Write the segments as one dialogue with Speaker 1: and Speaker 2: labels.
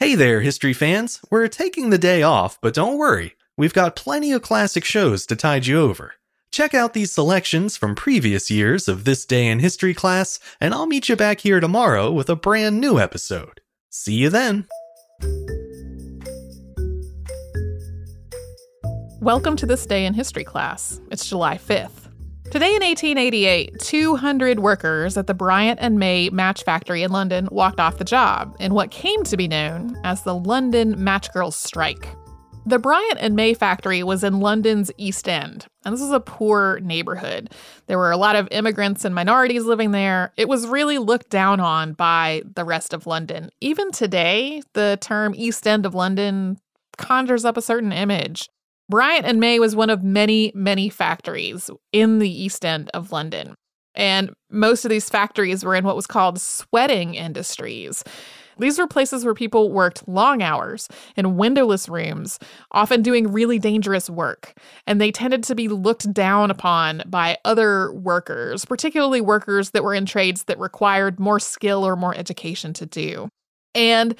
Speaker 1: Hey there, history fans! We're taking the day off, but don't worry, we've got plenty of classic shows to tide you over. Check out these selections from previous years of This Day in History class, and I'll meet you back here tomorrow with a brand new episode. See you then!
Speaker 2: Welcome to this day in history class. It's July 5th. Today in 1888, 200 workers at the Bryant and May match factory in London walked off the job in what came to be known as the London Match Girls Strike. The Bryant and May factory was in London's East End, and this is a poor neighborhood. There were a lot of immigrants and minorities living there. It was really looked down on by the rest of London. Even today, the term East End of London conjures up a certain image. Bryant and May was one of many, many factories in the East End of London. And most of these factories were in what was called sweating industries. These were places where people worked long hours in windowless rooms, often doing really dangerous work. And they tended to be looked down upon by other workers, particularly workers that were in trades that required more skill or more education to do. And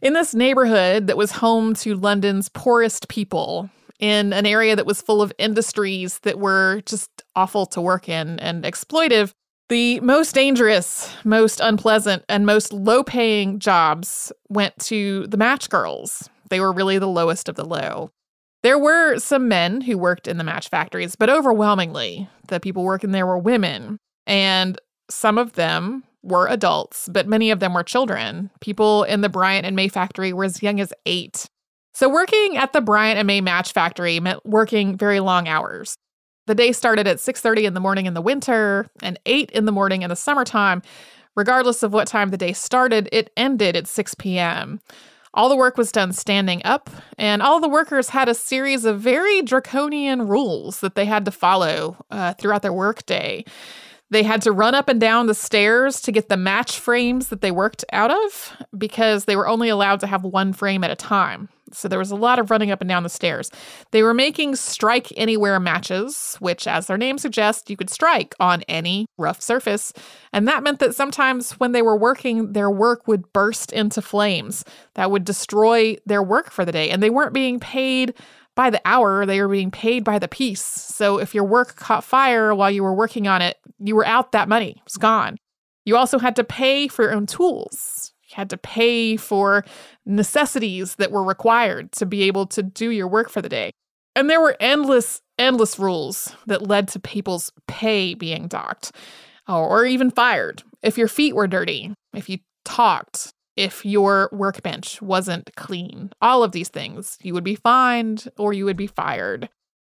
Speaker 2: in this neighborhood that was home to London's poorest people, in an area that was full of industries that were just awful to work in and exploitive, the most dangerous, most unpleasant, and most low paying jobs went to the match girls. They were really the lowest of the low. There were some men who worked in the match factories, but overwhelmingly, the people working there were women. And some of them were adults, but many of them were children. People in the Bryant and May factory were as young as eight. So working at the Bryant and May Match Factory meant working very long hours. The day started at 6:30 in the morning in the winter and 8 in the morning in the summertime. Regardless of what time the day started, it ended at 6 p.m. All the work was done standing up, and all the workers had a series of very draconian rules that they had to follow uh, throughout their workday. They had to run up and down the stairs to get the match frames that they worked out of because they were only allowed to have one frame at a time. So there was a lot of running up and down the stairs. They were making strike anywhere matches, which, as their name suggests, you could strike on any rough surface. And that meant that sometimes when they were working, their work would burst into flames that would destroy their work for the day. And they weren't being paid by the hour, they were being paid by the piece. So if your work caught fire while you were working on it, you were out that money, it was gone. You also had to pay for your own tools. You had to pay for necessities that were required to be able to do your work for the day. And there were endless, endless rules that led to people's pay being docked or, even fired. If your feet were dirty, if you talked, if your workbench wasn't clean, all of these things, you would be fined or you would be fired.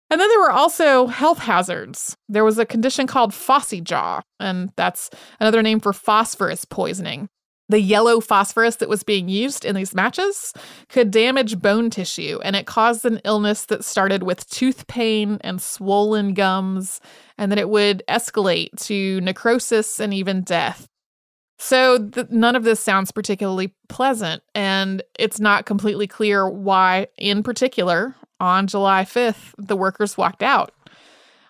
Speaker 2: And then there were also health hazards. There was a condition called phossy jaw, and that's another name for phosphorus poisoning. The yellow phosphorus that was being used in these matches could damage bone tissue, and it caused an illness that started with tooth pain and swollen gums, and then it would escalate to necrosis and even death. So, th- none of this sounds particularly pleasant, and it's not completely clear why, in particular, on July 5th, the workers walked out.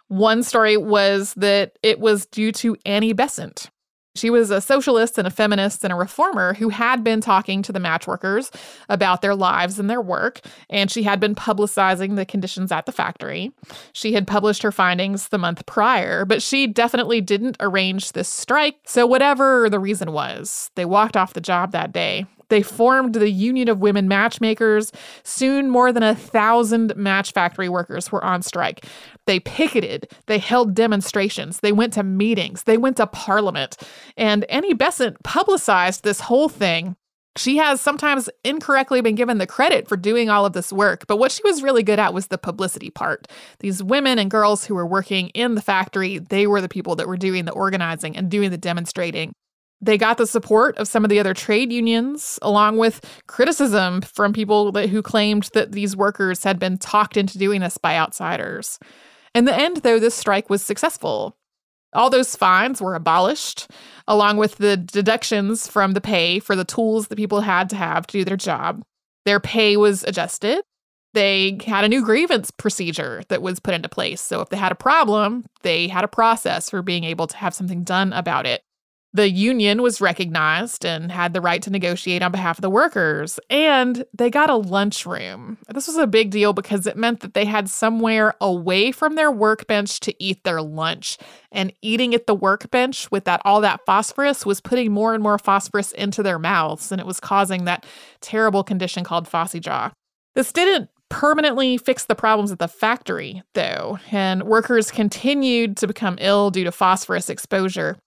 Speaker 2: One story was that it was due to Annie Besant, she was a socialist and a feminist and a reformer who had been talking to the match workers about their lives and their work, and she had been publicizing the conditions at the factory. She had published her findings the month prior, but she definitely didn't arrange this strike. So, whatever the reason was, they walked off the job that day. They formed the Union of Women Matchmakers. Soon, more than a thousand match factory workers were on strike. They picketed, they held demonstrations, they went to meetings, they went to parliament. And Annie Besant publicized this whole thing. She has sometimes incorrectly been given the credit for doing all of this work, but what she was really good at was the publicity part. These women and girls who were working in the factory, they were the people that were doing the organizing and doing the demonstrating. They got the support of some of the other trade unions, along with criticism from people that, who claimed that these workers had been talked into doing this by outsiders. In the end, though, this strike was successful. All those fines were abolished, along with the deductions from the pay for the tools that people had to have to do their job. Their pay was adjusted. They had a new grievance procedure that was put into place. So if they had a problem, they had a process for being able to have something done about it. The union was recognized and had the right to negotiate on behalf of the workers, and they got a lunchroom. This was a big deal because it meant that they had somewhere away from their workbench to eat their lunch. And eating at the workbench with that all that phosphorus was putting more and more phosphorus into their mouths, and it was causing that terrible condition called jaw. This didn't permanently fix the problems at the factory, though, and workers continued to become ill due to phosphorus exposure.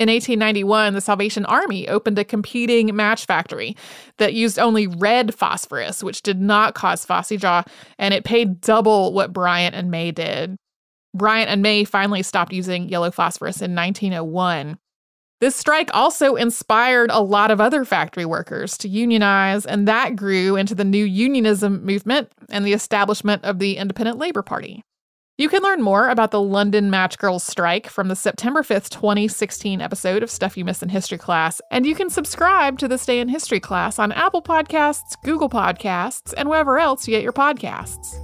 Speaker 2: In 1891, the Salvation Army opened a competing match factory that used only red phosphorus, which did not cause jaw, and it paid double what Bryant and May did. Bryant and May finally stopped using yellow phosphorus in 1901. This strike also inspired a lot of other factory workers to unionize, and that grew into the new unionism movement and the establishment of the Independent Labor Party. You can learn more about the London Match Girls strike from the September 5th, 2016 episode of Stuff You Missed in History Class, and you can subscribe to This Day in History Class on Apple Podcasts, Google Podcasts, and wherever else you get your podcasts.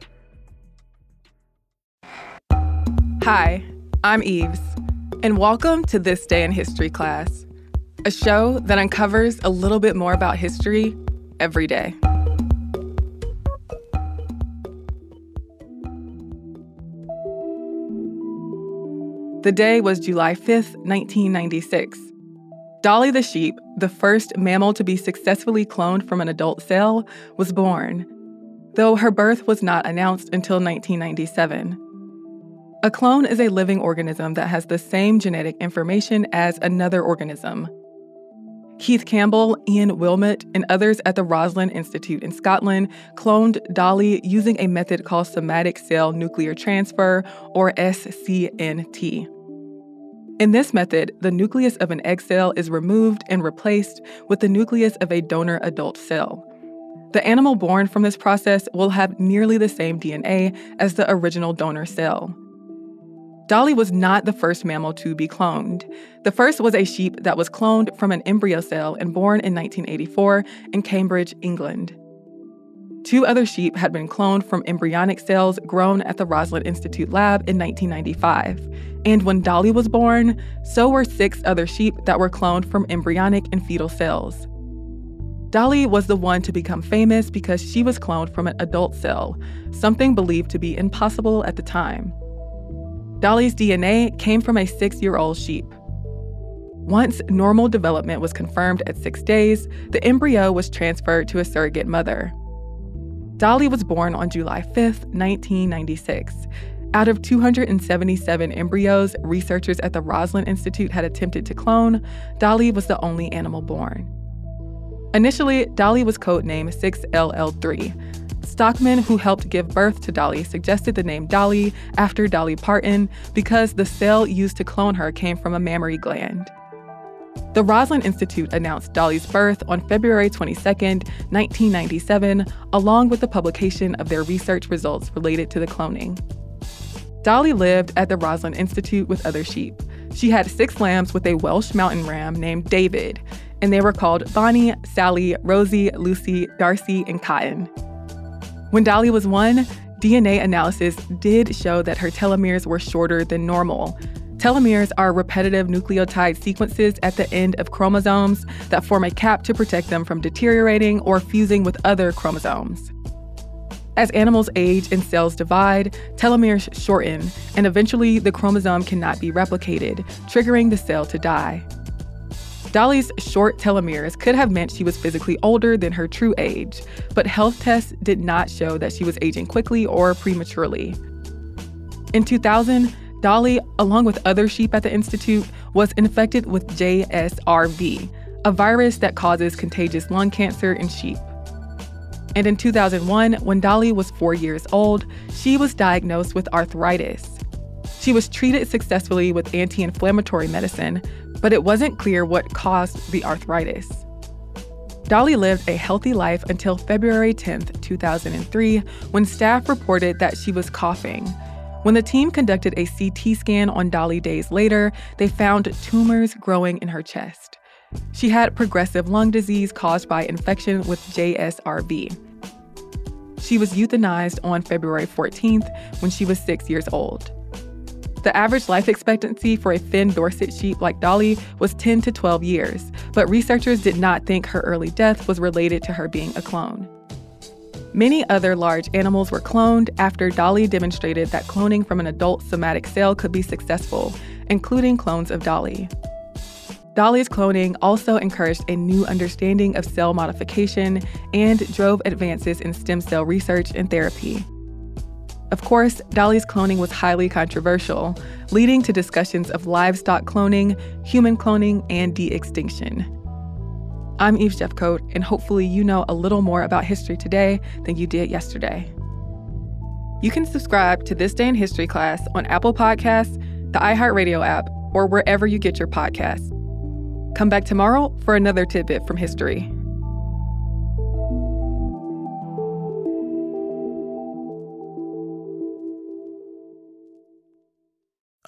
Speaker 3: Hi, I'm Eves, and welcome to This Day in History class, a show that uncovers a little bit more about history every day. The day was July 5th, 1996. Dolly the sheep, the first mammal to be successfully cloned from an adult cell, was born, though her birth was not announced until 1997. A clone is a living organism that has the same genetic information as another organism. Keith Campbell, Ian Wilmut, and others at the Roslin Institute in Scotland cloned Dolly using a method called somatic cell nuclear transfer, or SCNT. In this method, the nucleus of an egg cell is removed and replaced with the nucleus of a donor adult cell. The animal born from this process will have nearly the same DNA as the original donor cell. Dolly was not the first mammal to be cloned. The first was a sheep that was cloned from an embryo cell and born in 1984 in Cambridge, England. Two other sheep had been cloned from embryonic cells grown at the Roslin Institute lab in 1995. And when Dolly was born, so were six other sheep that were cloned from embryonic and fetal cells. Dolly was the one to become famous because she was cloned from an adult cell, something believed to be impossible at the time. Dolly's DNA came from a six year old sheep. Once normal development was confirmed at six days, the embryo was transferred to a surrogate mother. Dolly was born on July 5, 1996. Out of 277 embryos researchers at the Roslin Institute had attempted to clone, Dolly was the only animal born. Initially, Dolly was codenamed 6LL3, Stockman, who helped give birth to Dolly, suggested the name Dolly after Dolly Parton because the cell used to clone her came from a mammary gland. The Roslin Institute announced Dolly's birth on February 22, 1997, along with the publication of their research results related to the cloning. Dolly lived at the Roslin Institute with other sheep. She had six lambs with a Welsh mountain ram named David, and they were called Bonnie, Sally, Rosie, Lucy, Darcy, and Cotton. When Dolly was one, DNA analysis did show that her telomeres were shorter than normal. Telomeres are repetitive nucleotide sequences at the end of chromosomes that form a cap to protect them from deteriorating or fusing with other chromosomes. As animals age and cells divide, telomeres shorten, and eventually the chromosome cannot be replicated, triggering the cell to die. Dolly's short telomeres could have meant she was physically older than her true age, but health tests did not show that she was aging quickly or prematurely. In 2000, Dolly, along with other sheep at the Institute, was infected with JSRV, a virus that causes contagious lung cancer in sheep. And in 2001, when Dolly was four years old, she was diagnosed with arthritis. She was treated successfully with anti inflammatory medicine, but it wasn't clear what caused the arthritis. Dolly lived a healthy life until February 10, 2003, when staff reported that she was coughing. When the team conducted a CT scan on Dolly days later, they found tumors growing in her chest. She had progressive lung disease caused by infection with JSRV. She was euthanized on February 14th when she was six years old. The average life expectancy for a Finn Dorset sheep like Dolly was 10 to 12 years, but researchers did not think her early death was related to her being a clone. Many other large animals were cloned after Dolly demonstrated that cloning from an adult somatic cell could be successful, including clones of Dolly. Dolly's cloning also encouraged a new understanding of cell modification and drove advances in stem cell research and therapy. Of course, Dolly's cloning was highly controversial, leading to discussions of livestock cloning, human cloning, and de extinction. I'm Eve Jeffcoat, and hopefully, you know a little more about history today than you did yesterday. You can subscribe to This Day in History class on Apple Podcasts, the iHeartRadio app, or wherever you get your podcasts. Come back tomorrow for another tidbit from history.